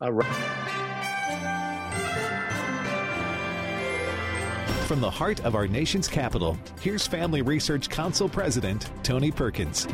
All right. From the heart of our nation's capital, here's Family Research Council President Tony Perkins.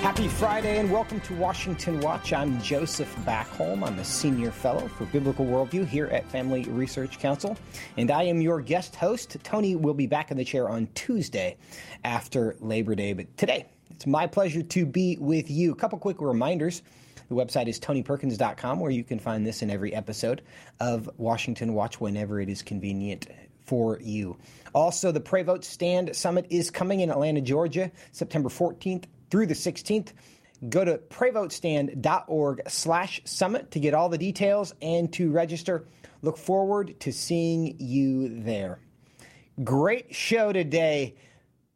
Happy Friday and welcome to Washington Watch. I'm Joseph Backholm. I'm a senior fellow for Biblical Worldview here at Family Research Council, and I am your guest host. Tony will be back in the chair on Tuesday after Labor Day, but today it's my pleasure to be with you. A couple quick reminders. The website is tonyperkins.com, where you can find this in every episode of Washington Watch whenever it is convenient for you. Also, the Pray Vote Stand Summit is coming in Atlanta, Georgia, September 14th through the 16th. Go to prayvotestand.org slash summit to get all the details and to register. Look forward to seeing you there. Great show today.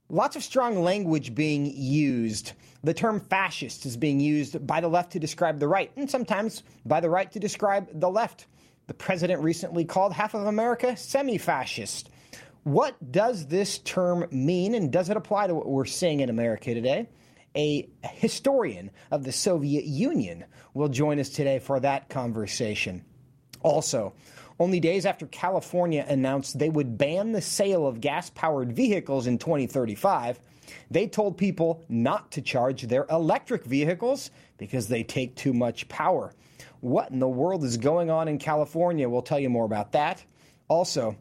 Lots of strong language being used. The term fascist is being used by the left to describe the right, and sometimes by the right to describe the left. The president recently called half of America semi fascist. What does this term mean, and does it apply to what we're seeing in America today? a historian of the Soviet Union, will join us today for that conversation. Also, only days after California announced they would ban the sale of gas powered vehicles in 2035, they told people not to charge their electric vehicles because they take too much power. What in the world is going on in California? We'll tell you more about that. Also,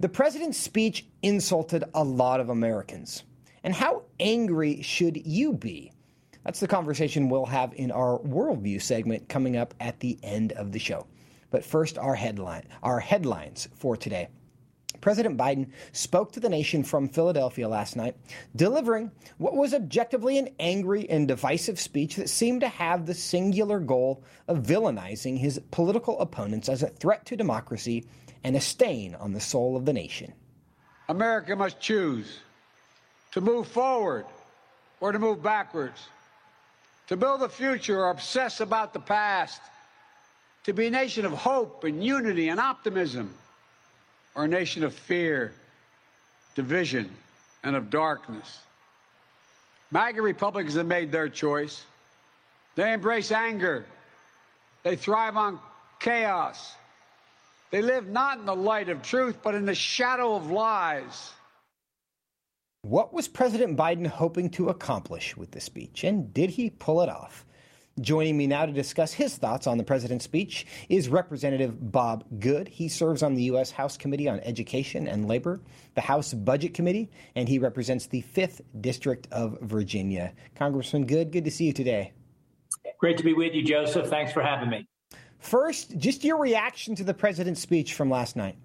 the president's speech insulted a lot of Americans. And how angry should you be? That's the conversation we'll have in our worldview segment coming up at the end of the show. But first, our headline, our headlines for today. President Biden spoke to the nation from Philadelphia last night, delivering what was objectively an angry and divisive speech that seemed to have the singular goal of villainizing his political opponents as a threat to democracy and a stain on the soul of the nation. America must choose to move forward or to move backwards, to build a future or obsess about the past, to be a nation of hope and unity and optimism, a nation of fear, division, and of darkness. MAGA Republicans have made their choice. They embrace anger. They thrive on chaos. They live not in the light of truth, but in the shadow of lies. What was President Biden hoping to accomplish with the speech, and did he pull it off? Joining me now to discuss his thoughts on the president's speech is Representative Bob Good. He serves on the U.S. House Committee on Education and Labor, the House Budget Committee, and he represents the 5th District of Virginia. Congressman Good, good to see you today. Great to be with you, Joseph. Thanks for having me. First, just your reaction to the president's speech from last night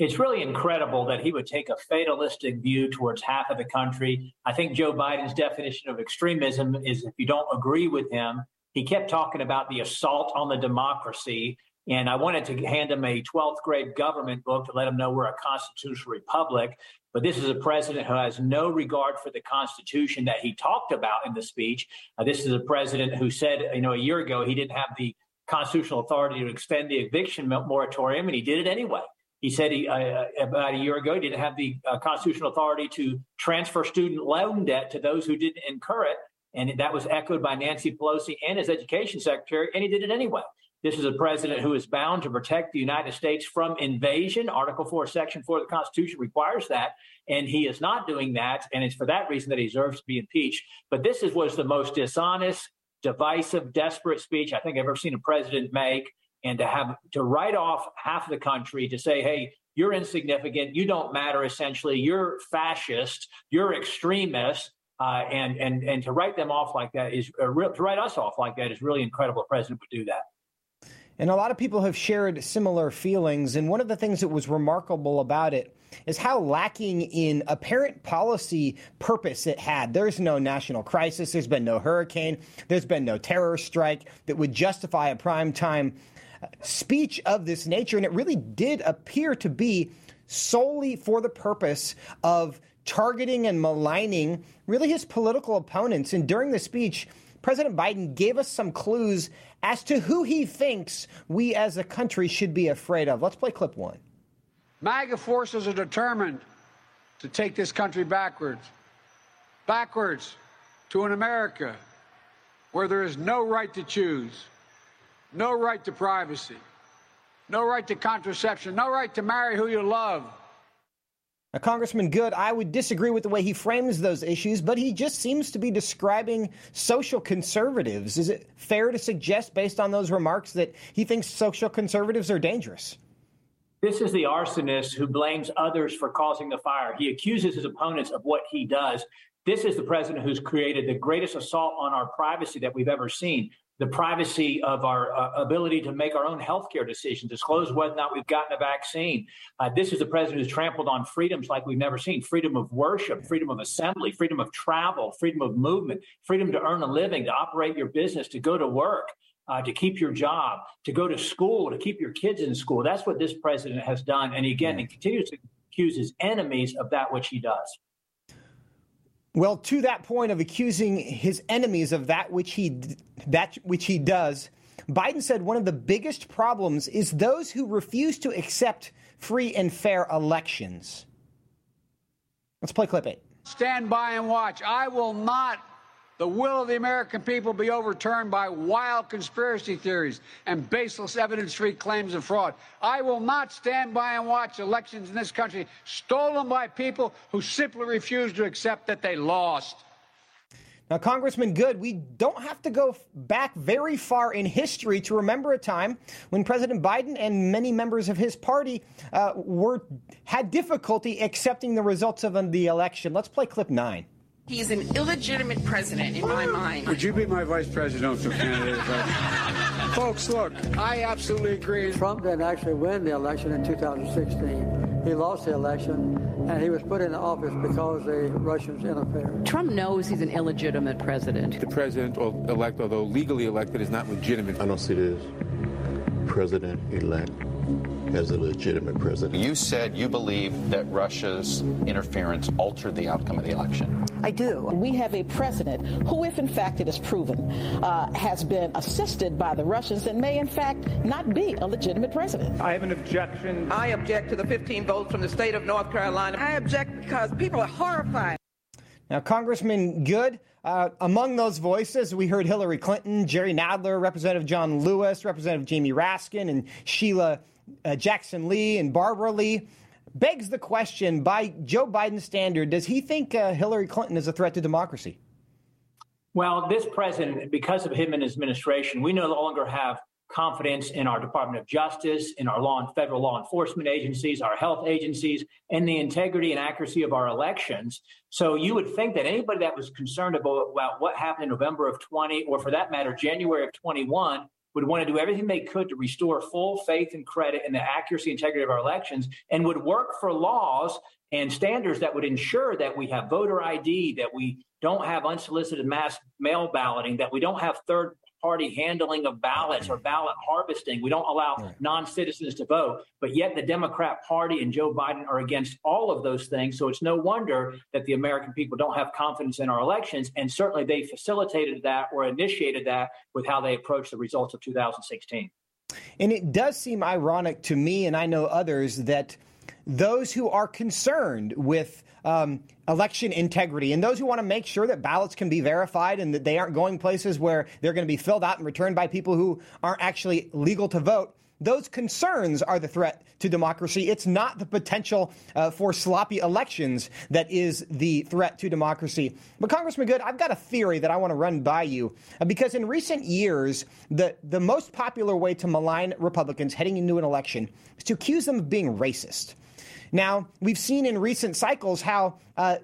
it's really incredible that he would take a fatalistic view towards half of the country. I think Joe Biden's definition of extremism is if you don't agree with him. He kept talking about the assault on the democracy. And I wanted to hand him a 12th grade government book to let him know we're a constitutional republic. But this is a president who has no regard for the Constitution that he talked about in the speech. Uh, this is a president who said, you know, a year ago he didn't have the constitutional authority to extend the eviction moratorium, and he did it anyway. He said he, uh, uh, about a year ago he didn't have the uh, constitutional authority to transfer student loan debt to those who didn't incur it. And that was echoed by Nancy Pelosi and his education secretary, and he did it anyway. This is a president who is bound to protect the United States from invasion. Article 4, Section 4 of the Constitution requires that, and he is not doing that. And it's for that reason that he deserves to be impeached. But this is, was the most dishonest, divisive, desperate speech I think I've ever seen a president make and to have to write off half the country to say, hey, you're insignificant, you don't matter essentially, you're fascist, you're extremist. Uh, and and and to write them off like that is uh, to write us off like that is really incredible. A president would do that. And a lot of people have shared similar feelings. And one of the things that was remarkable about it is how lacking in apparent policy purpose it had. There's no national crisis. There's been no hurricane. There's been no terror strike that would justify a prime time speech of this nature, and it really did appear to be solely for the purpose of targeting and maligning really his political opponents. And during the speech, President Biden gave us some clues as to who he thinks we as a country should be afraid of. Let's play clip one. MAGA forces are determined to take this country backwards, backwards to an America where there is no right to choose no right to privacy, no right to contraception, no right to marry who you love. Now, Congressman Good, I would disagree with the way he frames those issues, but he just seems to be describing social conservatives. Is it fair to suggest, based on those remarks, that he thinks social conservatives are dangerous? This is the arsonist who blames others for causing the fire. He accuses his opponents of what he does. This is the president who's created the greatest assault on our privacy that we've ever seen the privacy of our uh, ability to make our own healthcare decisions, disclose whether or not we've gotten a vaccine. Uh, this is a president who's trampled on freedoms like we've never seen freedom of worship, freedom of assembly, freedom of travel, freedom of movement, freedom to earn a living, to operate your business, to go to work. Uh, to keep your job, to go to school, to keep your kids in school. That's what this president has done. And again, he continues to accuse his enemies of that which he does. Well, to that point of accusing his enemies of that which he that which he does, Biden said one of the biggest problems is those who refuse to accept free and fair elections. Let's play clip 8. Stand by and watch. I will not the will of the American people be overturned by wild conspiracy theories and baseless evidence free claims of fraud. I will not stand by and watch elections in this country stolen by people who simply refuse to accept that they lost. Now, Congressman Good, we don't have to go back very far in history to remember a time when President Biden and many members of his party uh, were had difficulty accepting the results of the election. Let's play clip nine. He's an illegitimate president in my mind. Would you be my vice presidential candidate? Folks, look, I absolutely agree. Trump didn't actually win the election in 2016. He lost the election, and he was put in office because the Russians interfered. Trump knows he's an illegitimate president. The president elect, although legally elected, is not legitimate. I don't see this president elect as a legitimate president. You said you believe that Russia's interference altered the outcome of the election. I do. We have a president who, if in fact it is proven, uh, has been assisted by the Russians and may in fact not be a legitimate president. I have an objection. I object to the 15 votes from the state of North Carolina. I object because people are horrified. Now, Congressman Good, uh, among those voices, we heard Hillary Clinton, Jerry Nadler, Representative John Lewis, Representative Jamie Raskin, and Sheila uh, Jackson Lee and Barbara Lee. Begs the question by Joe Biden's standard, does he think uh, Hillary Clinton is a threat to democracy? Well, this president, because of him and his administration, we no longer have confidence in our Department of Justice, in our law and federal law enforcement agencies, our health agencies, and the integrity and accuracy of our elections. So you would think that anybody that was concerned about, about what happened in November of 20, or for that matter, January of 21, would want to do everything they could to restore full faith and credit in the accuracy and integrity of our elections and would work for laws and standards that would ensure that we have voter ID, that we don't have unsolicited mass mail balloting, that we don't have third party handling of ballots or ballot harvesting. We don't allow right. non citizens to vote. But yet the Democrat Party and Joe Biden are against all of those things. So it's no wonder that the American people don't have confidence in our elections. And certainly they facilitated that or initiated that with how they approached the results of 2016. And it does seem ironic to me, and I know others, that those who are concerned with um, election integrity and those who want to make sure that ballots can be verified and that they aren't going places where they're going to be filled out and returned by people who aren't actually legal to vote. Those concerns are the threat to democracy. It's not the potential uh, for sloppy elections that is the threat to democracy. But, Congressman Good, I've got a theory that I want to run by you uh, because in recent years, the, the most popular way to malign Republicans heading into an election is to accuse them of being racist. Now, we've seen in recent cycles how uh,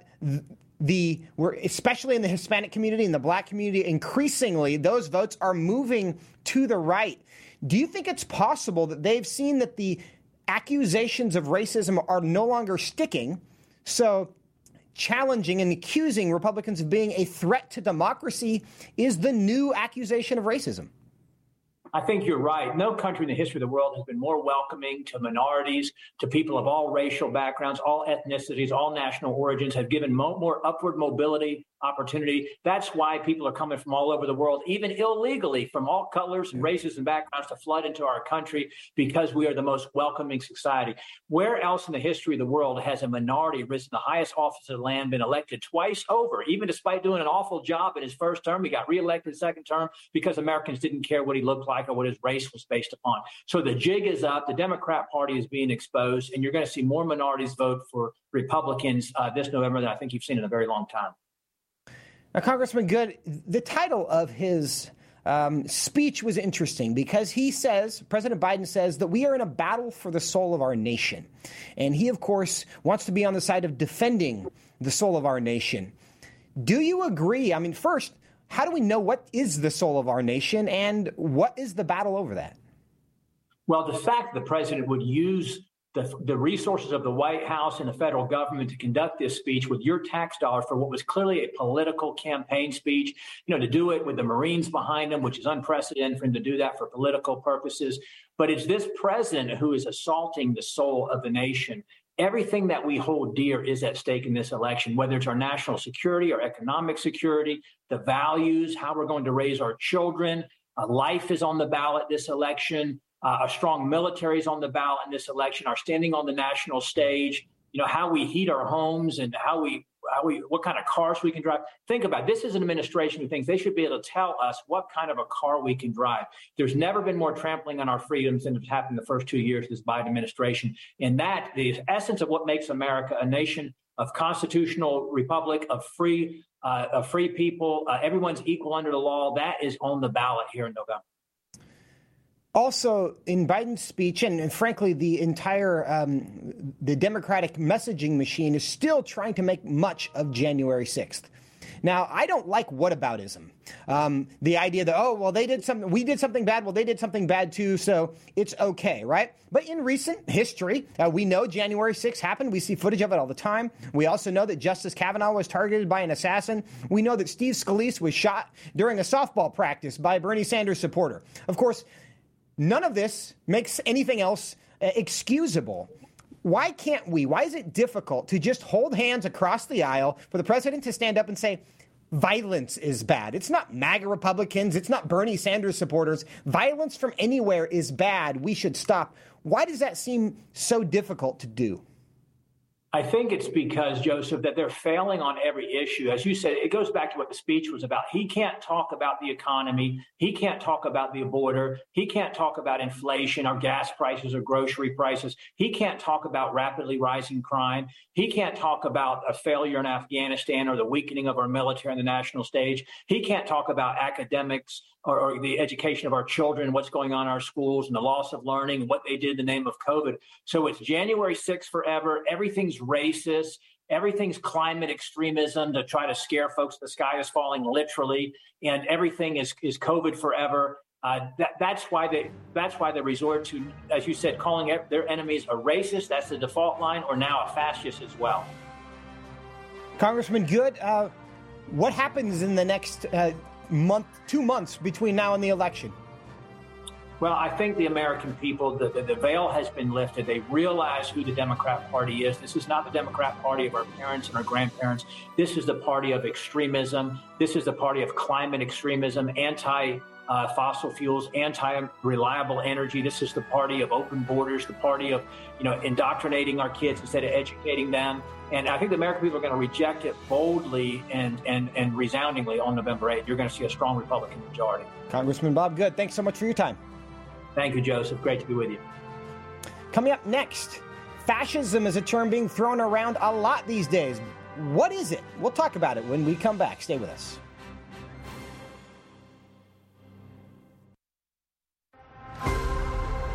the we're especially in the Hispanic community and the black community, increasingly those votes are moving to the right. Do you think it's possible that they've seen that the accusations of racism are no longer sticking? So challenging and accusing Republicans of being a threat to democracy is the new accusation of racism. I think you're right. No country in the history of the world has been more welcoming to minorities, to people of all racial backgrounds, all ethnicities, all national origins, have given mo- more upward mobility opportunity. That's why people are coming from all over the world, even illegally, from all colors and races and backgrounds to flood into our country because we are the most welcoming society. Where else in the history of the world has a minority risen to the highest office of the land, been elected twice over, even despite doing an awful job in his first term? He got reelected second term because Americans didn't care what he looked like or what his race was based upon. So the jig is up. The Democrat Party is being exposed, and you're going to see more minorities vote for Republicans uh, this November than I think you've seen in a very long time. Now, Congressman Good, the title of his um, speech was interesting because he says, President Biden says, that we are in a battle for the soul of our nation. And he, of course, wants to be on the side of defending the soul of our nation. Do you agree? I mean, first, how do we know what is the soul of our nation and what is the battle over that? Well, the fact the president would use the, the resources of the White House and the federal government to conduct this speech with your tax dollars for what was clearly a political campaign speech, you know, to do it with the Marines behind him, which is unprecedented for him to do that for political purposes. But it's this president who is assaulting the soul of the nation. Everything that we hold dear is at stake in this election, whether it's our national security, our economic security, the values, how we're going to raise our children. Uh, life is on the ballot this election uh, a strong military is on the ballot in this election, our standing on the national stage, you know, how we heat our homes and how we how we what kind of cars we can drive. Think about it. this is an administration who thinks they should be able to tell us what kind of a car we can drive. There's never been more trampling on our freedoms than has happened the first two years of this Biden administration. And that the essence of what makes America a nation of constitutional republic of free uh, of free people. Uh, everyone's equal under the law. That is on the ballot here in November. Also, in Biden's speech, and, and frankly, the entire um, the Democratic messaging machine is still trying to make much of January 6th. Now, I don't like whataboutism. Um, the idea that, oh, well, they did something, we did something bad, well, they did something bad too, so it's okay, right? But in recent history, uh, we know January 6th happened. We see footage of it all the time. We also know that Justice Kavanaugh was targeted by an assassin. We know that Steve Scalise was shot during a softball practice by a Bernie Sanders supporter. Of course, None of this makes anything else uh, excusable. Why can't we? Why is it difficult to just hold hands across the aisle for the president to stand up and say, violence is bad? It's not MAGA Republicans, it's not Bernie Sanders supporters. Violence from anywhere is bad. We should stop. Why does that seem so difficult to do? I think it's because, Joseph, that they're failing on every issue. As you said, it goes back to what the speech was about. He can't talk about the economy. He can't talk about the border. He can't talk about inflation or gas prices or grocery prices. He can't talk about rapidly rising crime. He can't talk about a failure in Afghanistan or the weakening of our military on the national stage. He can't talk about academics or, or, the education of our children, what's going on in our schools, and the loss of learning, what they did in the name of COVID. So it's January 6th forever. Everything's racist. Everything's climate extremism to try to scare folks. The sky is falling literally, and everything is, is COVID forever. Uh, that, that's why they that's why they resort to, as you said, calling their enemies a racist. That's the default line, or now a fascist as well. Congressman Good, uh, what happens in the next uh, month, two months between now and the election? Well, I think the American people, the, the, the, veil has been lifted. They realize who the Democrat Party is. This is not the Democrat Party of our parents and our grandparents. This is the party of extremism. This is the party of climate extremism, anti uh, fossil fuels, anti-reliable energy. This is the party of open borders, the party of, you know, indoctrinating our kids instead of educating them. And I think the American people are going to reject it boldly and, and, and resoundingly on November 8th. You're going to see a strong Republican majority. Congressman Bob Good, thanks so much for your time. Thank you, Joseph. Great to be with you. Coming up next, fascism is a term being thrown around a lot these days. What is it? We'll talk about it when we come back. Stay with us.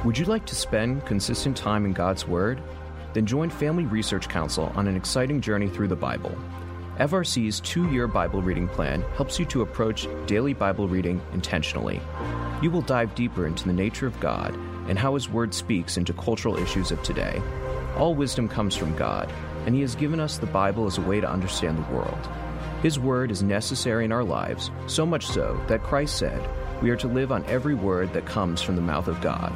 Would you like to spend consistent time in God's Word? Then join Family Research Council on an exciting journey through the Bible. FRC's two year Bible reading plan helps you to approach daily Bible reading intentionally. You will dive deeper into the nature of God and how His Word speaks into cultural issues of today. All wisdom comes from God, and He has given us the Bible as a way to understand the world. His Word is necessary in our lives, so much so that Christ said, We are to live on every word that comes from the mouth of God.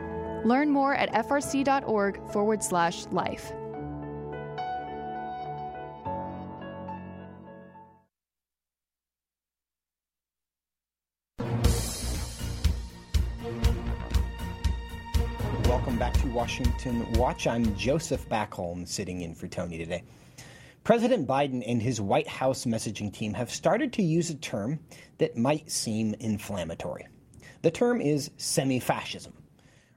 Learn more at frc.org forward slash life. Welcome back to Washington Watch. I'm Joseph Backholm, sitting in for Tony today. President Biden and his White House messaging team have started to use a term that might seem inflammatory. The term is semi fascism.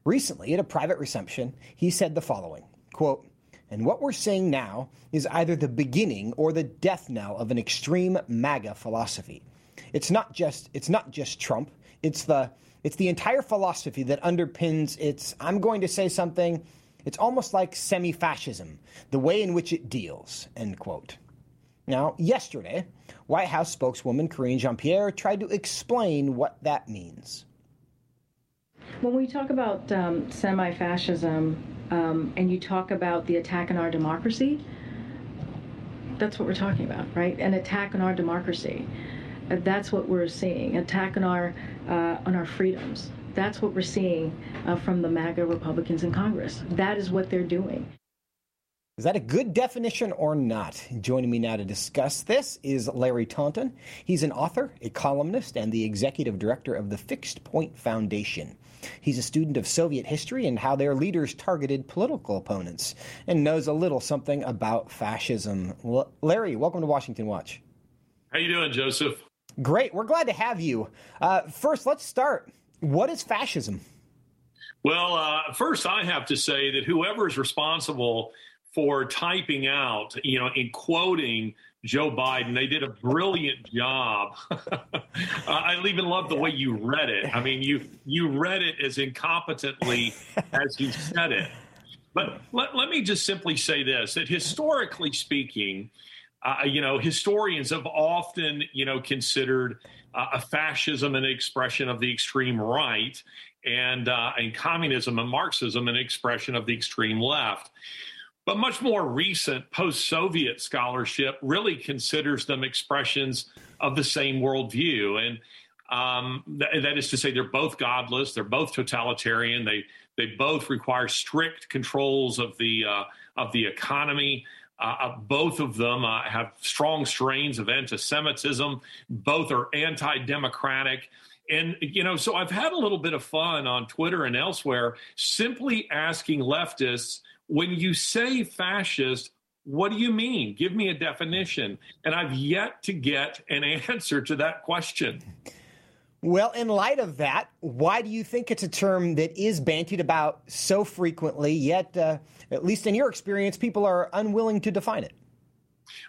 Recently, at a private reception, he said the following quote, And what we're seeing now is either the beginning or the death knell of an extreme MAGA philosophy. It's not just it's not just Trump, it's the it's the entire philosophy that underpins its I'm going to say something, it's almost like semi-fascism, the way in which it deals, end quote. Now, yesterday, White House spokeswoman Karine Jean-Pierre tried to explain what that means. When we talk about um, semi fascism um, and you talk about the attack on our democracy, that's what we're talking about, right? An attack on our democracy. Uh, that's what we're seeing. Attack on our uh, on our freedoms. That's what we're seeing uh, from the MAGA Republicans in Congress. That is what they're doing. Is that a good definition or not? Joining me now to discuss this is Larry Taunton. He's an author, a columnist, and the executive director of the Fixed Point Foundation. He's a student of Soviet history and how their leaders targeted political opponents, and knows a little something about fascism. L- Larry, welcome to Washington Watch. How you doing, Joseph? Great. We're glad to have you. Uh, first, let's start. What is fascism? Well, uh, first, I have to say that whoever is responsible for typing out, you know, in quoting Joe Biden. They did a brilliant job. I even love the way you read it. I mean, you you read it as incompetently as you said it. But let, let me just simply say this: that historically speaking, uh, you know, historians have often, you know, considered uh, a fascism an expression of the extreme right, and uh, and communism and Marxism an expression of the extreme left. But much more recent post Soviet scholarship really considers them expressions of the same worldview. And um, th- that is to say, they're both godless, they're both totalitarian, they, they both require strict controls of the, uh, of the economy. Uh, uh both of them uh, have strong strains of anti Semitism, both are anti democratic. And, you know, so I've had a little bit of fun on Twitter and elsewhere simply asking leftists when you say fascist, what do you mean? Give me a definition. And I've yet to get an answer to that question. Well, in light of that, why do you think it's a term that is bantied about so frequently, yet, uh, at least in your experience, people are unwilling to define it?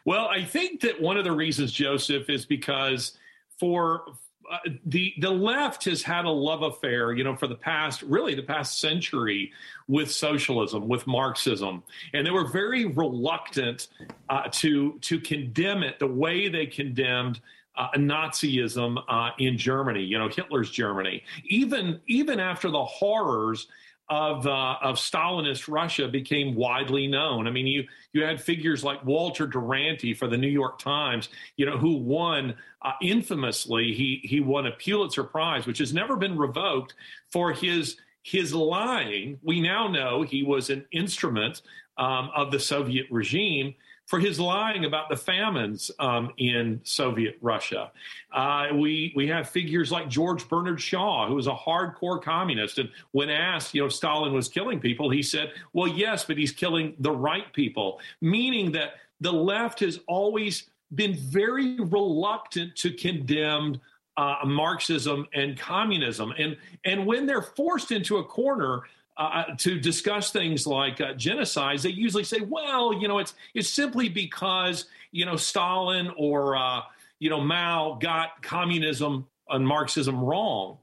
Well, I think that one of the reasons, Joseph, is because for uh, the the left has had a love affair, you know, for the past really the past century with socialism, with Marxism, and they were very reluctant uh, to to condemn it the way they condemned uh, Nazism uh, in Germany, you know, Hitler's Germany. Even even after the horrors of uh, of Stalinist Russia became widely known. I mean, you you had figures like Walter Duranty for the New York Times, you know, who won uh, infamously. He he won a Pulitzer Prize, which has never been revoked for his his lying. We now know he was an instrument um, of the Soviet regime for his lying about the famines um, in Soviet Russia. Uh, we we have figures like George Bernard Shaw, who was a hardcore communist, and when asked, you know, Stalin was killing people, he said, "Well, yes, but he's killing the right people," meaning that the left has always been very reluctant to condemn uh, Marxism and communism, and and when they're forced into a corner, uh, to discuss things like uh, genocides, they usually say, "Well, you know, it's it's simply because you know Stalin or uh, you know Mao got communism and Marxism wrong."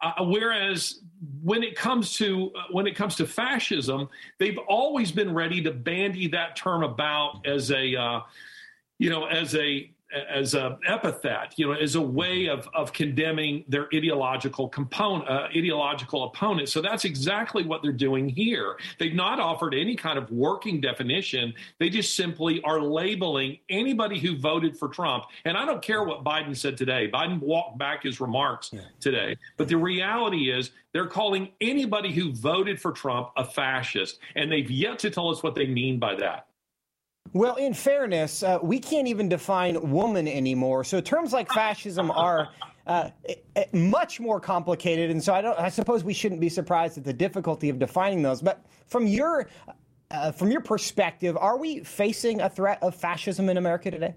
Uh, whereas when it comes to uh, when it comes to fascism, they've always been ready to bandy that term about as a uh, you know as a as an epithet, you know, as a way of of condemning their ideological component, uh, ideological opponent. So that's exactly what they're doing here. They've not offered any kind of working definition. They just simply are labeling anybody who voted for Trump. And I don't care what Biden said today. Biden walked back his remarks yeah. today. But the reality is they're calling anybody who voted for Trump a fascist, and they've yet to tell us what they mean by that. Well, in fairness, uh, we can't even define woman anymore. So terms like fascism are uh, much more complicated, and so I don't. I suppose we shouldn't be surprised at the difficulty of defining those. But from your uh, from your perspective, are we facing a threat of fascism in America today?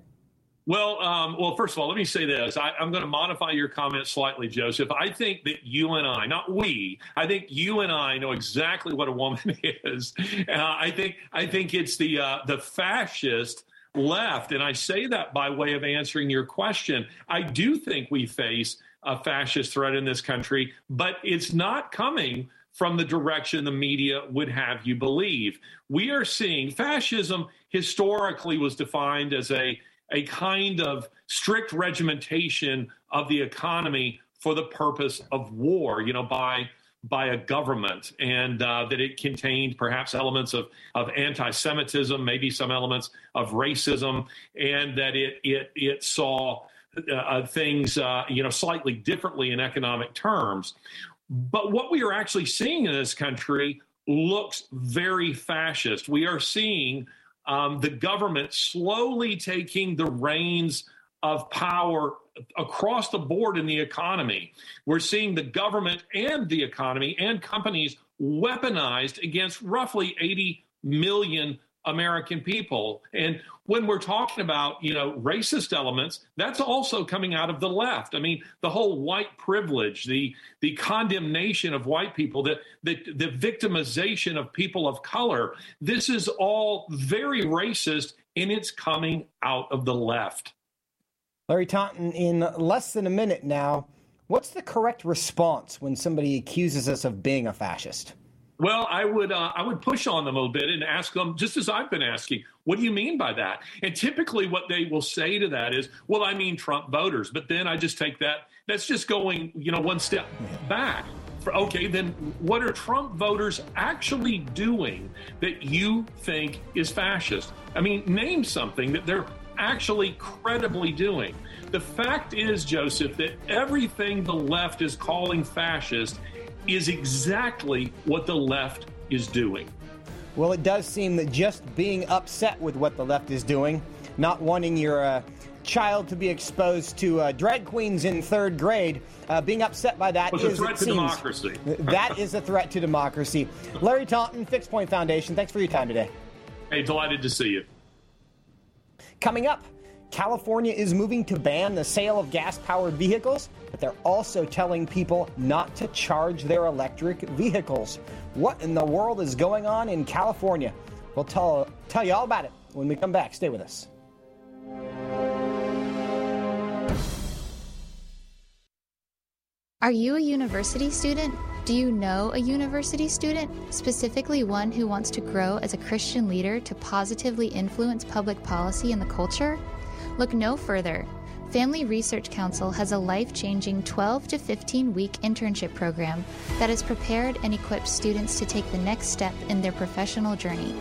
Well, um, well, first of all, let me say this. I, am going to modify your comment slightly, Joseph. I think that you and I, not we, I think you and I know exactly what a woman is. Uh, I think I think it's the uh, the fascist left, and I say that by way of answering your question. I do think we face a fascist threat in this country, but it's not coming from the direction the media would have you believe. We are seeing fascism historically was defined as a a kind of strict regimentation of the economy for the purpose of war, you know, by by a government, and uh, that it contained perhaps elements of of anti-Semitism, maybe some elements of racism, and that it it it saw uh, things uh, you know slightly differently in economic terms. But what we are actually seeing in this country looks very fascist. We are seeing um, the government slowly taking the reins of power across the board in the economy. We're seeing the government and the economy and companies weaponized against roughly 80 million American people. And when we're talking about, you know, racist elements, that's also coming out of the left. I mean, the whole white privilege, the the condemnation of white people, the the, the victimization of people of color, this is all very racist and it's coming out of the left. Larry Taunton, in less than a minute now, what's the correct response when somebody accuses us of being a fascist? Well, I would uh, I would push on them a little bit and ask them just as I've been asking, what do you mean by that? And typically, what they will say to that is, well, I mean Trump voters. But then I just take that that's just going you know one step back. Okay, then what are Trump voters actually doing that you think is fascist? I mean, name something that they're actually credibly doing. The fact is, Joseph, that everything the left is calling fascist is exactly what the left is doing. Well, it does seem that just being upset with what the left is doing, not wanting your uh, child to be exposed to uh, drag queens in third grade, uh, being upset by that is a threat to seems, democracy. that is a threat to democracy. Larry Taunton, Fixed Point Foundation, thanks for your time today. Hey, delighted to see you. Coming up, California is moving to ban the sale of gas powered vehicles, but they're also telling people not to charge their electric vehicles. What in the world is going on in California? We'll tell, tell you all about it when we come back. Stay with us. Are you a university student? Do you know a university student, specifically one who wants to grow as a Christian leader to positively influence public policy and the culture? Look no further. Family Research Council has a life changing 12 to 15 week internship program that has prepared and equipped students to take the next step in their professional journey.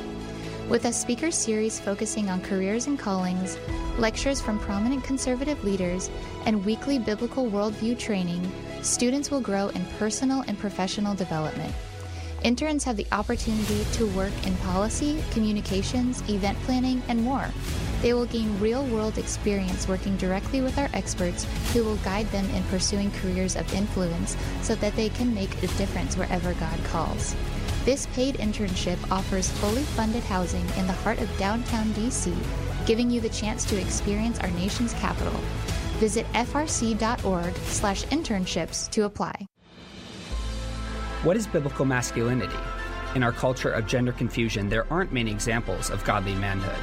With a speaker series focusing on careers and callings, lectures from prominent conservative leaders, and weekly biblical worldview training, students will grow in personal and professional development. Interns have the opportunity to work in policy, communications, event planning, and more. They will gain real world experience working directly with our experts who will guide them in pursuing careers of influence so that they can make a difference wherever God calls. This paid internship offers fully funded housing in the heart of downtown DC, giving you the chance to experience our nation's capital. Visit frc.org/internships to apply. What is biblical masculinity? In our culture of gender confusion, there aren't many examples of godly manhood.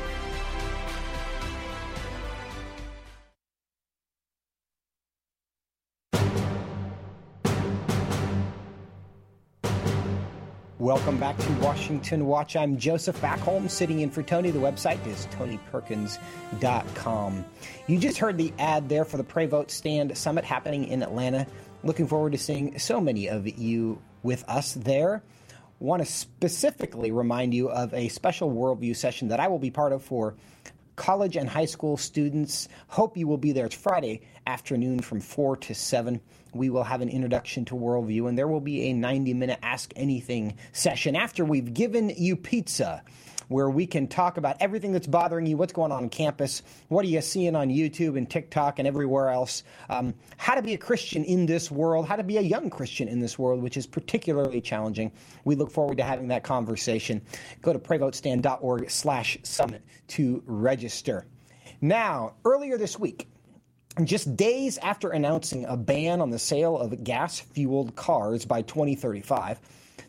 Welcome back to Washington Watch. I'm Joseph Backholm, sitting in for Tony. The website is tonyperkins.com. You just heard the ad there for the Pray Vote Stand Summit happening in Atlanta. Looking forward to seeing so many of you with us there. Want to specifically remind you of a special worldview session that I will be part of for college and high school students. Hope you will be there. It's Friday afternoon from 4 to 7 we will have an introduction to worldview, and there will be a 90 minute Ask Anything session after we've given you pizza. Where we can talk about everything that's bothering you, what's going on on campus, what are you seeing on YouTube and TikTok and everywhere else, um, how to be a Christian in this world, how to be a young Christian in this world, which is particularly challenging. We look forward to having that conversation. Go to prayvotestand.org slash summit to register. Now, earlier this week, just days after announcing a ban on the sale of gas fueled cars by 2035,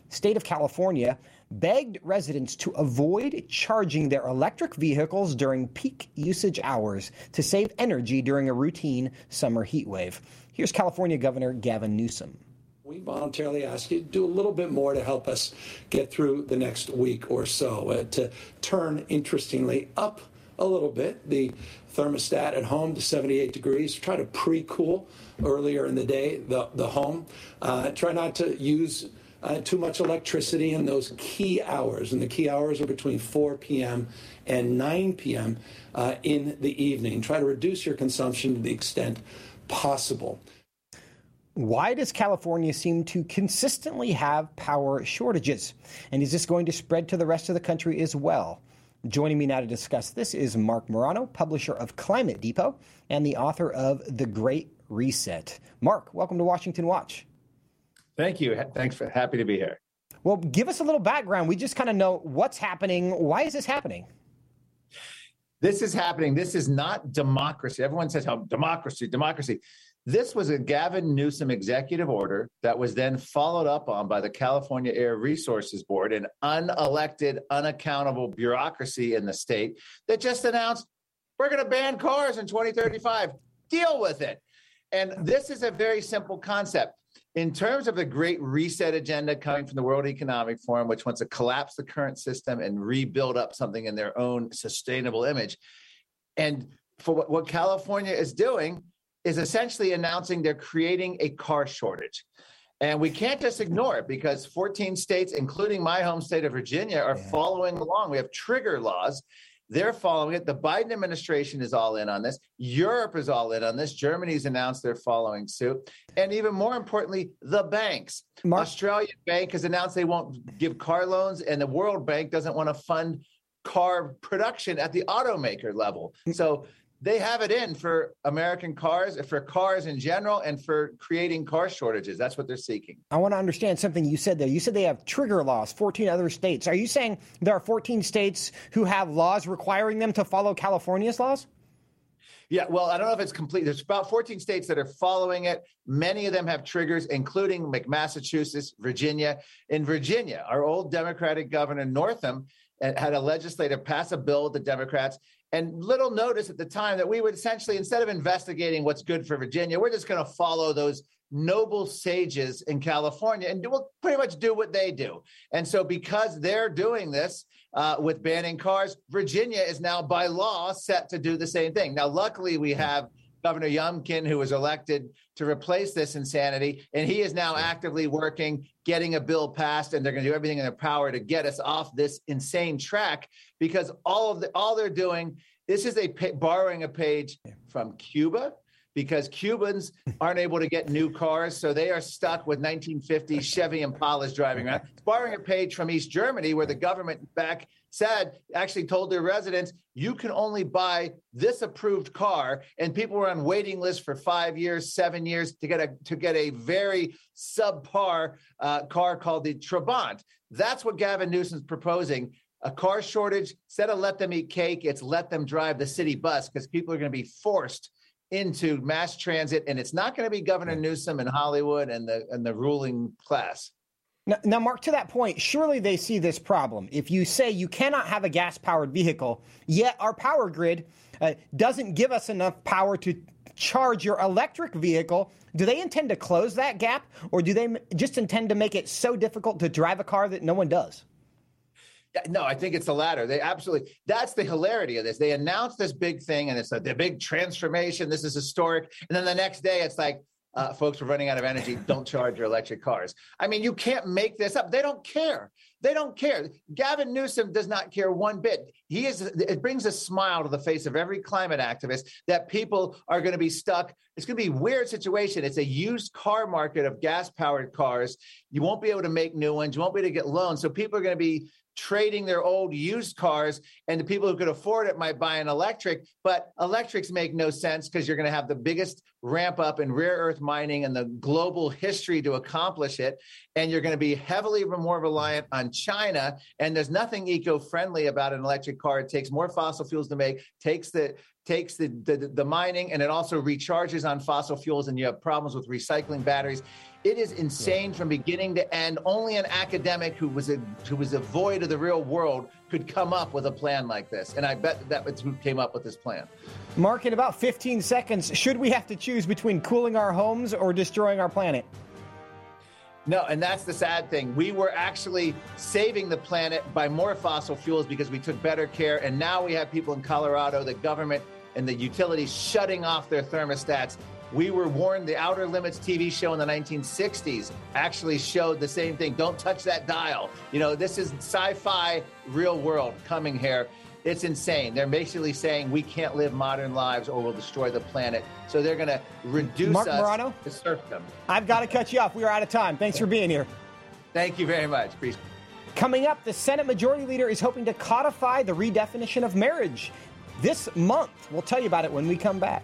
state of California begged residents to avoid charging their electric vehicles during peak usage hours to save energy during a routine summer heat wave. Here's California Governor Gavin Newsom. We voluntarily ask you to do a little bit more to help us get through the next week or so, uh, to turn, interestingly, up a little bit the thermostat at home to 78 degrees. Try to pre-cool earlier in the day the, the home. Uh, try not to use uh, too much electricity in those key hours. And the key hours are between 4 p.m. and 9 p.m. Uh, in the evening. Try to reduce your consumption to the extent possible. Why does California seem to consistently have power shortages? And is this going to spread to the rest of the country as well? Joining me now to discuss this is Marc Morano, publisher of Climate Depot and the author of The Great Reset. Marc, welcome to Washington Watch. Thank you. Thanks for happy to be here. Well, give us a little background. We just kind of know what's happening. Why is this happening? This is happening. This is not democracy. Everyone says how democracy, democracy. This was a Gavin Newsom executive order that was then followed up on by the California Air Resources Board, an unelected, unaccountable bureaucracy in the state that just announced we're going to ban cars in 2035. Deal with it. And this is a very simple concept. In terms of the great reset agenda coming from the World Economic Forum, which wants to collapse the current system and rebuild up something in their own sustainable image. And for what, what California is doing is essentially announcing they're creating a car shortage. And we can't just ignore it because 14 states, including my home state of Virginia, are yeah. following along. We have trigger laws they're following it. The Biden administration is all in on this. Europe is all in on this. Germany's announced they're following suit. And even more importantly, the banks. Mark- Australian Bank has announced they won't give car loans, and the World Bank doesn't want to fund car production at the automaker level. Mm. So they have it in for American cars, for cars in general, and for creating car shortages. That's what they're seeking. I want to understand something you said there. You said they have trigger laws, 14 other states. Are you saying there are 14 states who have laws requiring them to follow California's laws? Yeah, well, I don't know if it's complete. There's about 14 states that are following it. Many of them have triggers, including Massachusetts, Virginia. In Virginia, our old Democratic governor Northam had a legislator pass a bill with the Democrats and little notice at the time that we would essentially, instead of investigating what's good for Virginia, we're just going to follow those noble sages in California and do, we'll pretty much do what they do. And so, because they're doing this uh, with banning cars, Virginia is now by law set to do the same thing. Now, luckily, we have Governor Youngkin, who was elected to replace this insanity, and he is now actively working, getting a bill passed, and they're going to do everything in their power to get us off this insane track. Because all of the all they're doing, this is a borrowing a page from Cuba, because Cubans aren't able to get new cars, so they are stuck with 1950 Chevy Impalas driving around. It's borrowing a page from East Germany, where the government back said, actually told their residents, you can only buy this approved car, and people were on waiting lists for five years, seven years to get a to get a very subpar uh, car called the Trabant. That's what Gavin Newsom's proposing. A car shortage, instead of let them eat cake, it's let them drive the city bus because people are going to be forced into mass transit, and it's not going to be Governor Newsom and Hollywood and the and the ruling class. Now, now, Marc, to that point, surely they see this problem. If you say you cannot have a gas powered vehicle, yet our power grid uh, doesn't give us enough power to charge your electric vehicle, do they intend to close that gap or do they just intend to make it so difficult to drive a car that no one does? No, I think it's the latter. They absolutely, that's the hilarity of this. They announced this big thing and it's a, the big transformation. This is historic. And then the next day it's like, uh, folks, we're running out of energy. Don't charge your electric cars. I mean, you can't make this up. They don't care. They don't care. Gavin Newsom does not care one bit. He is. It brings a smile to the face of every climate activist that people are going to be stuck. It's going to be a weird situation. It's a used car market of gas powered cars. You won't be able to make new ones. You won't be able to get loans. So people are going to be trading their old used cars and the people who could afford it might buy an electric but electrics make no sense because you're going to have the biggest ramp up in rare earth mining and the global history to accomplish it and you're going to be heavily more reliant on china and there's nothing eco-friendly about an electric car. It takes more fossil fuels to make takes the takes the, the, the mining and it also recharges on fossil fuels and you have problems with recycling batteries it is insane from beginning to end. Only an academic who was a who was a void of the real world could come up with a plan like this. And I bet that was who came up with this plan. Marc, in about 15 seconds, should we have to choose between cooling our homes or destroying our planet? No, and that's the sad thing. We were actually saving the planet by more fossil fuels because we took better care. And now we have people in Colorado, the government, and the utilities shutting off their thermostats we were warned the Outer Limits TV show in the 1960s actually showed the same thing. Don't touch that dial. You know, this is sci fi, real world coming here. It's insane. They're basically saying we can't live modern lives or we'll destroy the planet. So they're going to reduce Marc us Morano, to serfdom. I've got to cut you off. We are out of time. Thanks for being here. Thank you very much. Appreciate Coming up, the Senate Majority Leader is hoping to codify the redefinition of marriage this month. We'll tell you about it when we come back.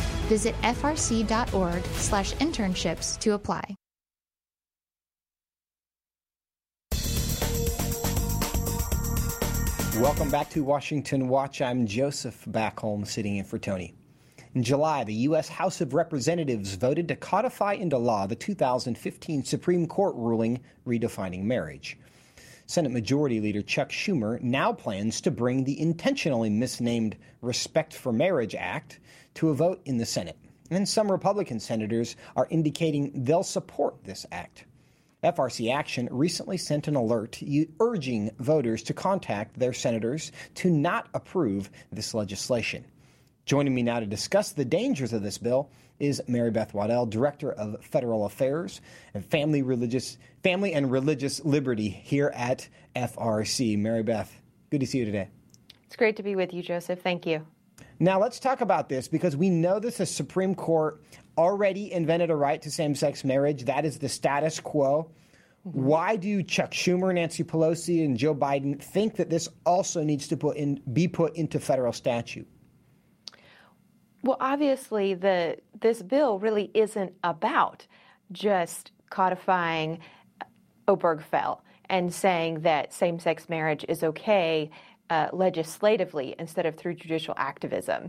Visit frc.org slash internships to apply. Welcome back to Washington Watch. I'm Joseph Backholm sitting in for Tony. In July, the U.S. House of Representatives voted to codify into law the 2015 Supreme Court ruling redefining marriage. Senate Majority Leader Chuck Schumer now plans to bring the intentionally misnamed Respect for Marriage Act to a vote in the Senate. And some Republican senators are indicating they'll support this act. FRC Action recently sent an alert urging voters to contact their senators to not approve this legislation. Joining me now to discuss the dangers of this bill is Mary Beth Waddell, Director of Federal Affairs and Family Religious Family and Religious Liberty here at FRC. Mary Beth, good to see you today. It's great to be with you, Joseph. Thank you. Now let's talk about this because we know that the Supreme Court already invented a right to same-sex marriage. That is the status quo. Mm-hmm. Why do Chuck Schumer, Nancy Pelosi, and Joe Biden think that this also needs to put in, be put into federal statute? Well, obviously, the this bill really isn't about just codifying Obergefell and saying that same-sex marriage is okay uh, legislatively instead of through judicial activism.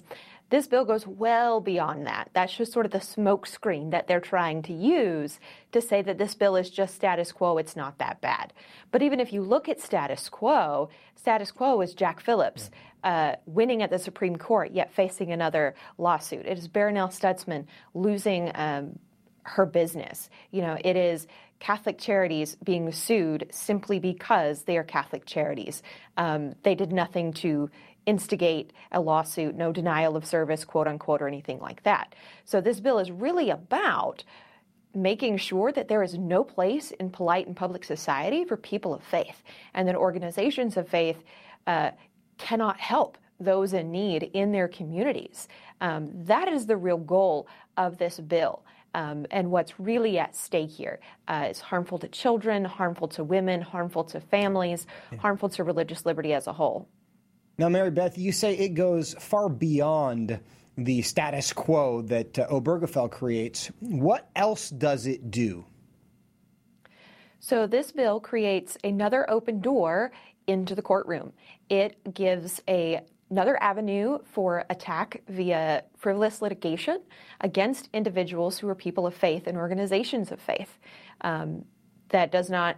This bill goes well beyond that. That's just sort of the smokescreen that they're trying to use to say that this bill is just status quo, it's not that bad. But even if you look at status quo, status quo is Jack Phillips uh, winning at the Supreme Court, yet facing another lawsuit. It is Barronelle Stutzman losing um, her business. You know, it is Catholic charities being sued simply because they are Catholic charities. Um, they did nothing to instigate a lawsuit, no denial of service, quote unquote, or anything like that. So this bill is really about making sure that there is no place in polite and public society for people of faith, and that organizations of faith uh, cannot help those in need in their communities. Um, that is the real goal of this bill. Um, and what's really at stake here uh, is harmful to children, harmful to women, harmful to families, yeah. harmful to religious liberty as a whole. Now, Mary Beth, you say it goes far beyond the status quo that uh, Obergefell creates. What else does it do? So, this bill creates another open door into the courtroom. It gives a another avenue for attack via frivolous litigation against individuals who are people of faith and organizations of faith. Um, that does not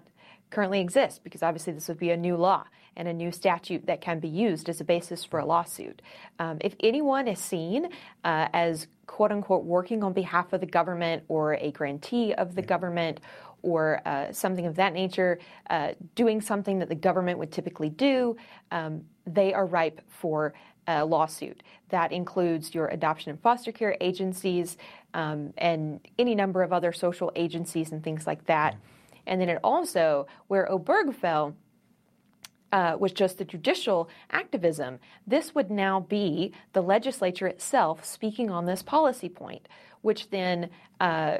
currently exist because obviously this would be a new law and a new statute that can be used as a basis for a lawsuit. Um, if anyone is seen uh, as quote unquote working on behalf of the government or a grantee of the government or uh, something of that nature, uh, doing something that the government would typically do, um, they are ripe for a lawsuit. That includes your adoption and foster care agencies um, and any number of other social agencies and things like that. And then it also, where Obergefell uh, was just the judicial activism, this would now be the legislature itself speaking on this policy point, which then uh,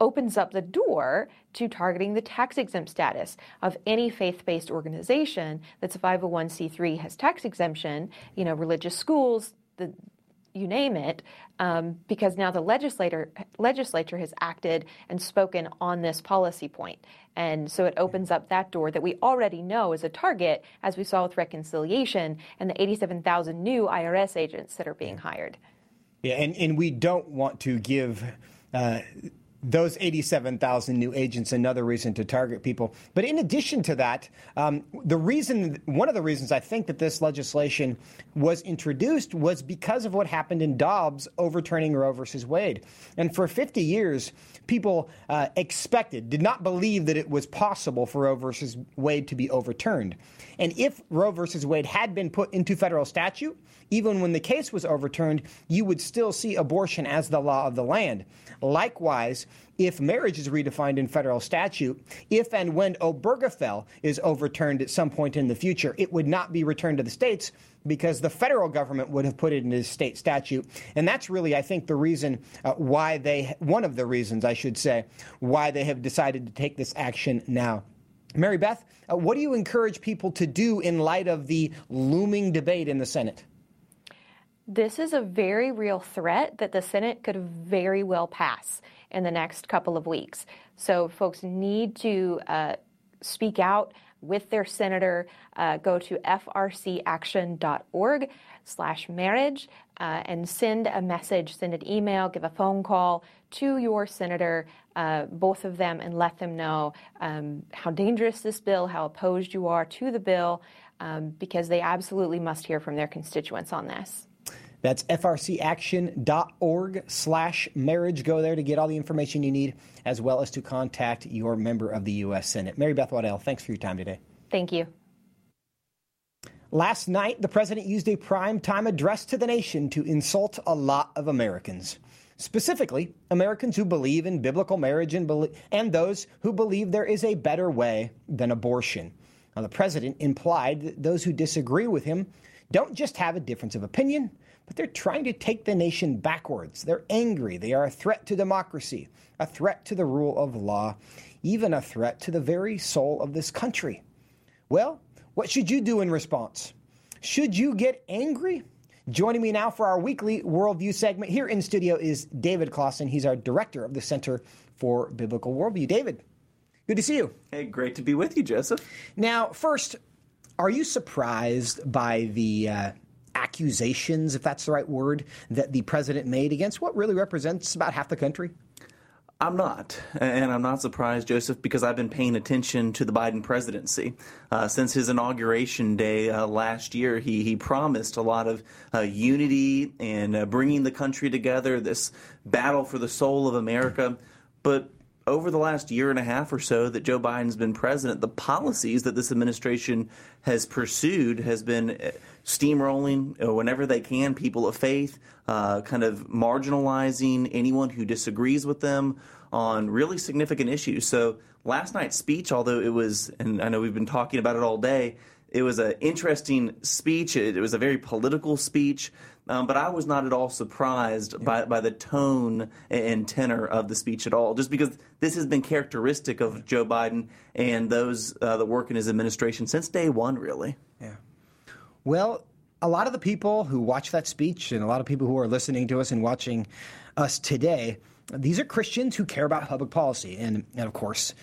opens up the door to targeting the tax exempt status of any faith based organization that's a 501c3 has tax exemption, you know, religious schools, the you name it, um, because now the legislator legislature has acted and spoken on this policy point. and so it opens up that door that we already know is a target, as we saw with reconciliation and the 87,000 new IRS agents that are being hired. Yeah, and, and we don't want to give uh, those 87,000 new agents another reason to target people. But in addition to that, um, the reason, one of the reasons I think that this legislation was introduced was because of what happened in Dobbs overturning Roe versus Wade. And for 50 years, people uh, expected, did not believe that it was possible for Roe versus Wade to be overturned. And if Roe versus Wade had been put into federal statute, even when the case was overturned, you would still see abortion as the law of the land. Likewise, if marriage is redefined in federal statute, if and when Obergefell is overturned at some point in the future, it would not be returned to the states because the federal government would have put it into state statute. And that's really, I think, the reason uh, why they, one of the reasons, I should say, why they have decided to take this action now. Mary Beth, uh, what do you encourage people to do in light of the looming debate in the Senate? This is a very real threat that the Senate could very well pass in the next couple of weeks. So folks need to uh, speak out with their senator. Uh, go to frcaction.org slash marriage uh, and send a message, send an email, give a phone call to your senator, uh, both of them, and let them know um, how dangerous this bill, how opposed you are to the bill, um, because they absolutely must hear from their constituents on this. That's frcaction.org slash marriage. Go there to get all the information you need, as well as to contact your member of the U.S. Senate. Mary Beth Waddell, thanks for your time today. Thank you. Last night, the president used a prime time address to the nation to insult a lot of Americans. Specifically, Americans who believe in biblical marriage and, be- and those who believe there is a better way than abortion. Now, the president implied that those who disagree with him don't just have a difference of opinion, but they're trying to take the nation backwards. They're angry. They are a threat to democracy, a threat to the rule of law, even a threat to the very soul of this country. Well, what should you do in response? Should you get angry? Joining me now for our weekly Worldview segment here in studio is David Closson. He's our director of the Center for Biblical Worldview. David, good to see you. Hey, great to be with you, Joseph. Now, first, are you surprised by the uh, accusations, if that's the right word, that the president made against what really represents about half the country? I'm not. And I'm not surprised, Joseph, because I've been paying attention to the Biden presidency. Uh, since his inauguration day uh, last year, he, he promised a lot of uh, unity and uh, bringing the country together, this battle for the soul of America. But over the last year and a half or so that Joe Biden's been president, the policies that this administration has pursued has been uh, steamrolling uh, whenever they can people of faith, uh, kind of marginalizing anyone who disagrees with them on really significant issues. So last night's speech, although it was, and I know we've been talking about it all day, it was an interesting speech. It, it was a very political speech. Um, but I was not at all surprised yeah. by, by the tone and tenor of the speech at all, just because this has been characteristic of Joe Biden and those uh, that work in his administration since day one, really. Well, a lot of the people who watch that speech and a lot of people who are listening to us and watching us today, these are Christians who care about public policy. And, and of course,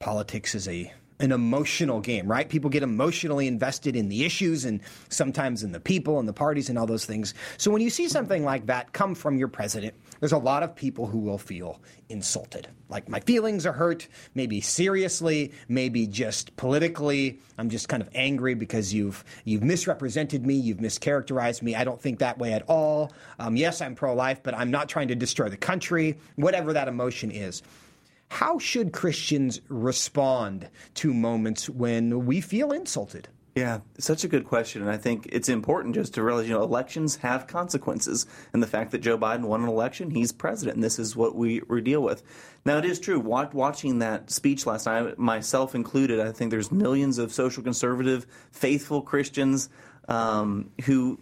politics is a an emotional game, right? People get emotionally invested in the issues and sometimes in the people and the parties and all those things. So when you see something like that come from your president, there's a lot of people who will feel insulted. Like my feelings are hurt, maybe seriously, maybe just politically. I'm just kind of angry because you've you've misrepresented me, you've mischaracterized me. I don't think that way at all. Um, yes, I'm pro-life, but I'm not trying to destroy the country. Whatever that emotion is. How should Christians respond to moments when we feel insulted? Yeah, such a good question. And I think it's important just to realize, you know, elections have consequences. And the fact that Joe Biden won an election, he's president, and this is what we, we deal with. Now, it is true, watching that speech last night, myself included, I think there's millions of social conservative, faithful Christians um, who,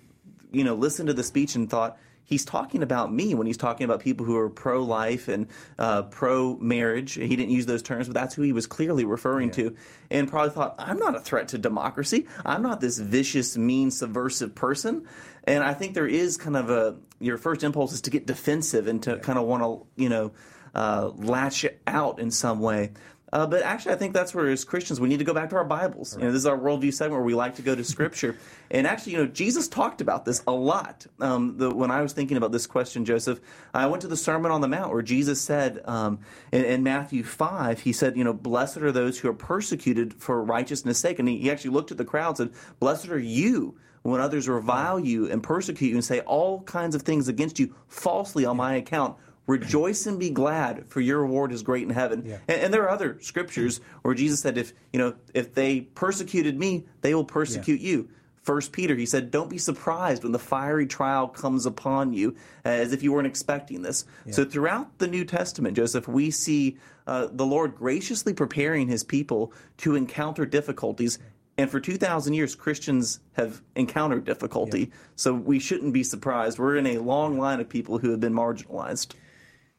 you know, listened to the speech and thought, he's talking about me when he's talking about people who are pro life and uh, pro marriage. He didn't use those terms, but that's who he was clearly referring yeah. to. And probably thought, I'm not a threat to democracy. I'm not this vicious, mean, subversive person. And I think there is kind of a your first impulse is to get defensive and to yeah. kind of want to, you know, uh, latch out in some way. Uh, but actually, I think that's where, as Christians, we need to go back to our Bibles. Right. You know, this is our worldview segment where we like to go to Scripture. and actually, you know, Jesus talked about this a lot. Um, the, when I was thinking about this question, Joseph, I went to the Sermon on the Mount where Jesus said um, in, in, Matthew 5, he said, you know, blessed are those who are persecuted for righteousness' sake. And he, he actually looked at the crowd and said, blessed are you when others revile you and persecute you and say all kinds of things against you falsely on my account rejoice and be glad for your reward is great in heaven yeah. and, and, there are other scriptures where jesus said if you know if they persecuted me they will persecute yeah. you first peter he said don't be surprised when the fiery trial comes upon you as if you weren't expecting this yeah. so throughout the new testament joseph we see uh, the lord graciously preparing his people to encounter difficulties and for 2,000 years, Christians have encountered difficulty. So we shouldn't be surprised. We're in a long line of people who have been marginalized.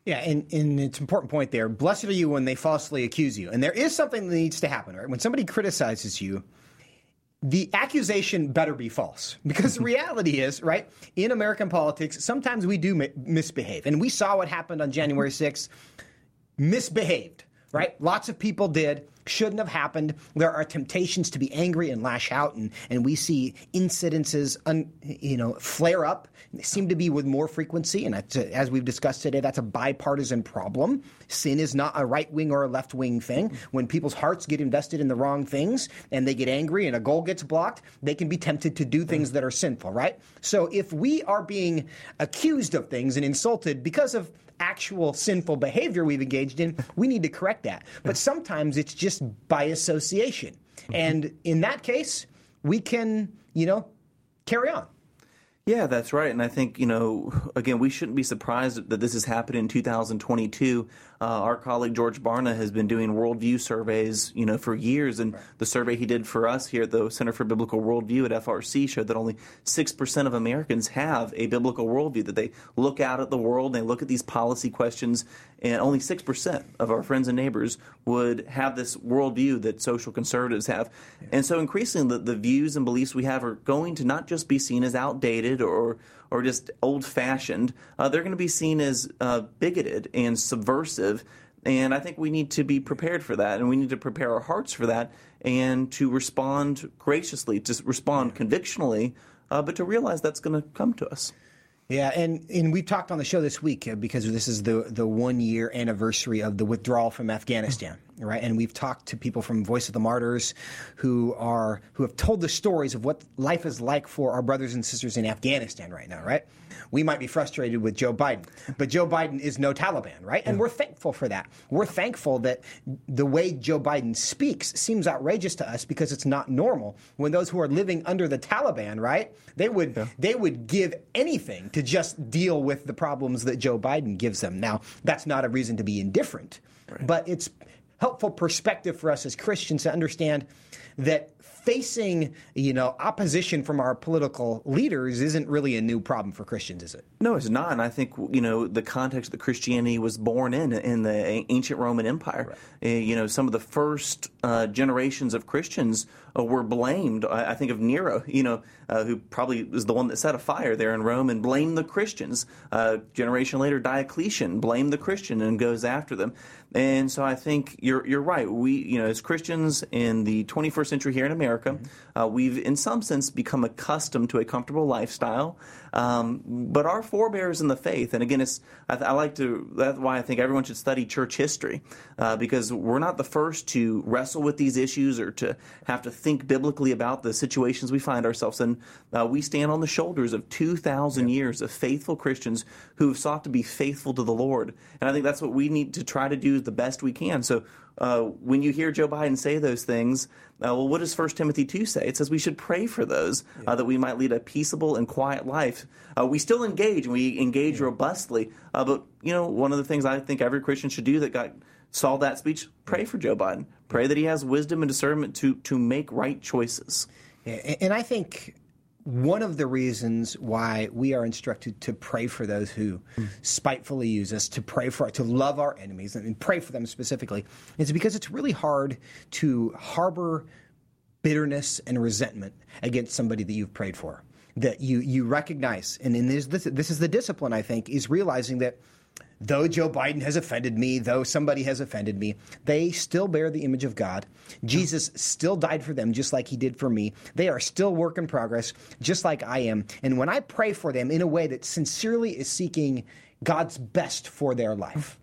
Yeah, and, and it's an important point there. Blessed are you when they falsely accuse you. And there is something that needs to happen, right? When somebody criticizes you, the accusation better be false because the reality is right in american politics sometimes we do misbehave and we saw what happened on january 6th misbehaved right lots of people did shouldn't have happened. There are temptations to be angry and lash out, and, and we see incidences, un, you know, flare up. They seem to be with more frequency, and as we've discussed today, that's a bipartisan problem. Sin is not a right wing or a left wing thing. When people's hearts get invested in the wrong things and they get angry and a goal gets blocked, they can be tempted to do things that are sinful, right? So if we are being accused of things and insulted because of actual sinful behavior we've engaged in, we need to correct that. But sometimes it's just by association. Mm-hmm. And in that case, we can, you know, carry on. Yeah, that's right. And I think, you know, again, we shouldn't be surprised that this is happening in 2022. Uh, our colleague George Barna has been doing worldview surveys, you know, for years. And right. the survey he did for us here at the Center for Biblical Worldview at FRC showed that only 6% of Americans have a biblical worldview, that they look out at the world, and they look at these policy questions, and only 6% of our friends and neighbors would have this worldview that social conservatives have. Yeah. And so increasingly, the, the views and beliefs we have are going to not just be seen as outdated or or just old fashioned, uh, they're going to be seen as uh, bigoted and subversive. And I think we need to be prepared for that, and we need to prepare our hearts for that, and to respond graciously, to respond convictionally, uh, but to realize that's going to come to us. Yeah, and, and we talked on the show this week uh, because this is the the one year anniversary of the withdrawal from Afghanistan, right? And we've talked to people from Voice of the Martyrs who are who have told the stories of what life is like for our brothers and sisters in Afghanistan right now, right? We might be frustrated with Joe Biden, but Joe Biden is no Taliban, right? And we're thankful for that. We're thankful that the way Joe Biden speaks seems outrageous to us because it's not normal. When those who are living under the Taliban, right, they would yeah. they would give anything to just deal with the problems that Joe Biden gives them. Now, that's not a reason to be indifferent, right. but it's helpful perspective for us as Christians to understand that facing, you know, opposition from our political leaders isn't really a new problem for Christians, is it? No, it's not. And I think, you know, the context that Christianity was born in, in the ancient Roman Empire, right. uh, you know, some of the first uh, generations of Christians uh, were blamed. I, I, think of Nero, you know, uh, who probably was the one that set a fire there in Rome and blamed the Christians. Uh, generation later, Diocletian blamed the Christian and goes after them. And so I think you're you're right. We you know as Christians in the 21st century here in America, mm-hmm. uh, we've in some sense become accustomed to a comfortable lifestyle. Um, but our forebears in the faith, and again, it's I, I, like to. That's why I think everyone should study church history uh, because we're not the first to wrestle with these issues or to have to think biblically about the situations we find ourselves in. Uh, we stand on the shoulders of 2,000 yeah. years of faithful Christians who have sought to be faithful to the Lord, and I think that's what we need to try to do the best we can. So uh, when you hear Joe Biden say those things, uh, well, what does 1 Timothy 2 say? It says we should pray for those uh, that we might lead a peaceable and quiet life. Uh, we still engage, and we engage yeah. robustly. Uh, but, you know, one of the things I think every Christian should do that got saw that speech, pray for Joe Biden. Pray that he has wisdom and discernment to, to make right choices. Yeah, and I think one of the reasons why we are instructed to pray for those who spitefully use us, to pray for, to love our enemies, and pray for them specifically, is because it's really hard to harbor bitterness and resentment against somebody that you've prayed for. That you you recognize, and this, this this is the discipline I think is realizing that though Joe Biden has offended me, though somebody has offended me, they still bear the image of God. Jesus still died for them just like he did for me. They are still work in progress just like I am. And when I pray for them in a way that sincerely is seeking God's best for their life,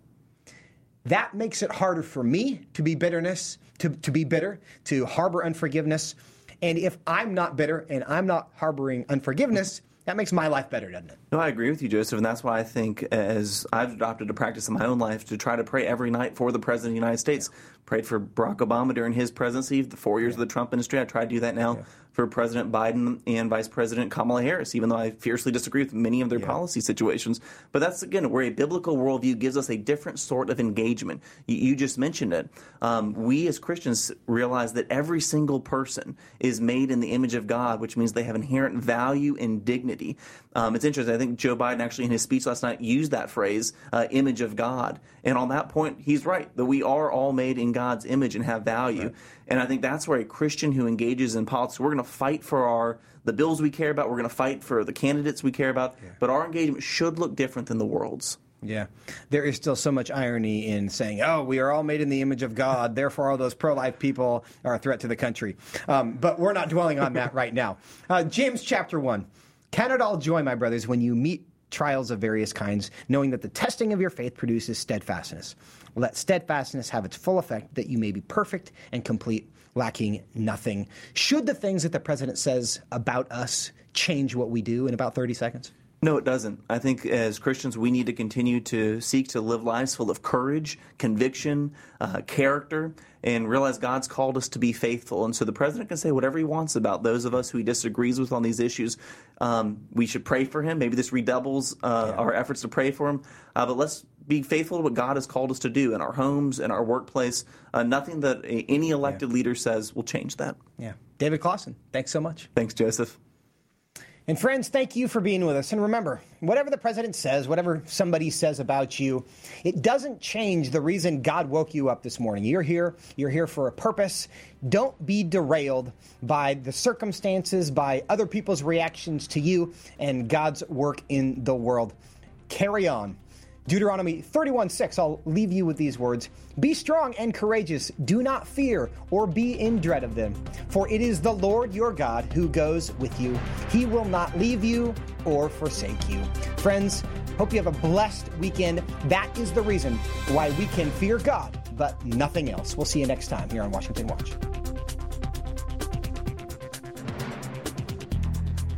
that makes it harder for me to be bitterness, to, to be bitter, to harbor unforgiveness. And if I'm not bitter and I'm not harboring unforgiveness, that makes my life better, doesn't it? No, I agree with you, Joseph, and that's why I think as I've adopted a practice in my own life to try to pray every night for the President of the United States. Yeah. Prayed for Barack Obama during his presidency, the four years yeah. of the Trump industry. I try to do that now. Yeah for President Biden and Vice President Kamala Harris, even though I fiercely disagree with many of their yeah. policy situations. But that's, again, where a biblical worldview gives us a different sort of engagement. You, you just mentioned it. Um, we as Christians realize that every single person is made in the image of God, which means they have inherent value and dignity. Um, it's interesting. I think Joe Biden actually, in his speech last night, used that phrase, uh, image of God. And on that point, he's right, that we are all made in God's image and have value. Right. And I think that's where a Christian who engages in politics, we're going to fight for our the bills we care about. We're going to fight for the candidates we care about. Yeah. But our engagement should look different than the world's. Yeah. There is still so much irony in saying, oh, we are all made in the image of God, therefore all those pro life people are a threat to the country. Um, but we're not dwelling on that right now. Uh, James chapter 1. Count it all joy, my brothers, when you meet trials of various kinds, knowing that the testing of your faith produces steadfastness. Let steadfastness have its full effect, that you may be perfect and complete, lacking nothing. Should the things that the president says about us change what we do in about 30 seconds? No, it doesn't. I think as Christians, we need to continue to seek to live lives full of courage, conviction, uh, character, and realize God's called us to be faithful. And so the president can say whatever he wants about those of us who he disagrees with on these issues. Um, we should pray for him. Maybe this redoubles uh, yeah. our efforts to pray for him. Uh, but let's be faithful to what God has called us to do in our homes, in our workplace. Uh, nothing that any elected yeah. leader says will change that. Yeah. David Closson, thanks so much. Thanks, Joseph. And friends, thank you for being with us. And remember, whatever the president says, whatever somebody says about you, it doesn't change the reason God woke you up this morning. You're here, you're here for a purpose. Don't be derailed by the circumstances, by other people's reactions to you and God's work in the world. Carry on. Deuteronomy 31 6, I'll leave you with these words Be strong and courageous. Do not fear or be in dread of them, for it is the Lord your God who goes with you. He will not leave you or forsake you. Friends, hope you have a blessed weekend. That is the reason why we can fear God, but nothing else. We'll see you next time here on Washington Watch.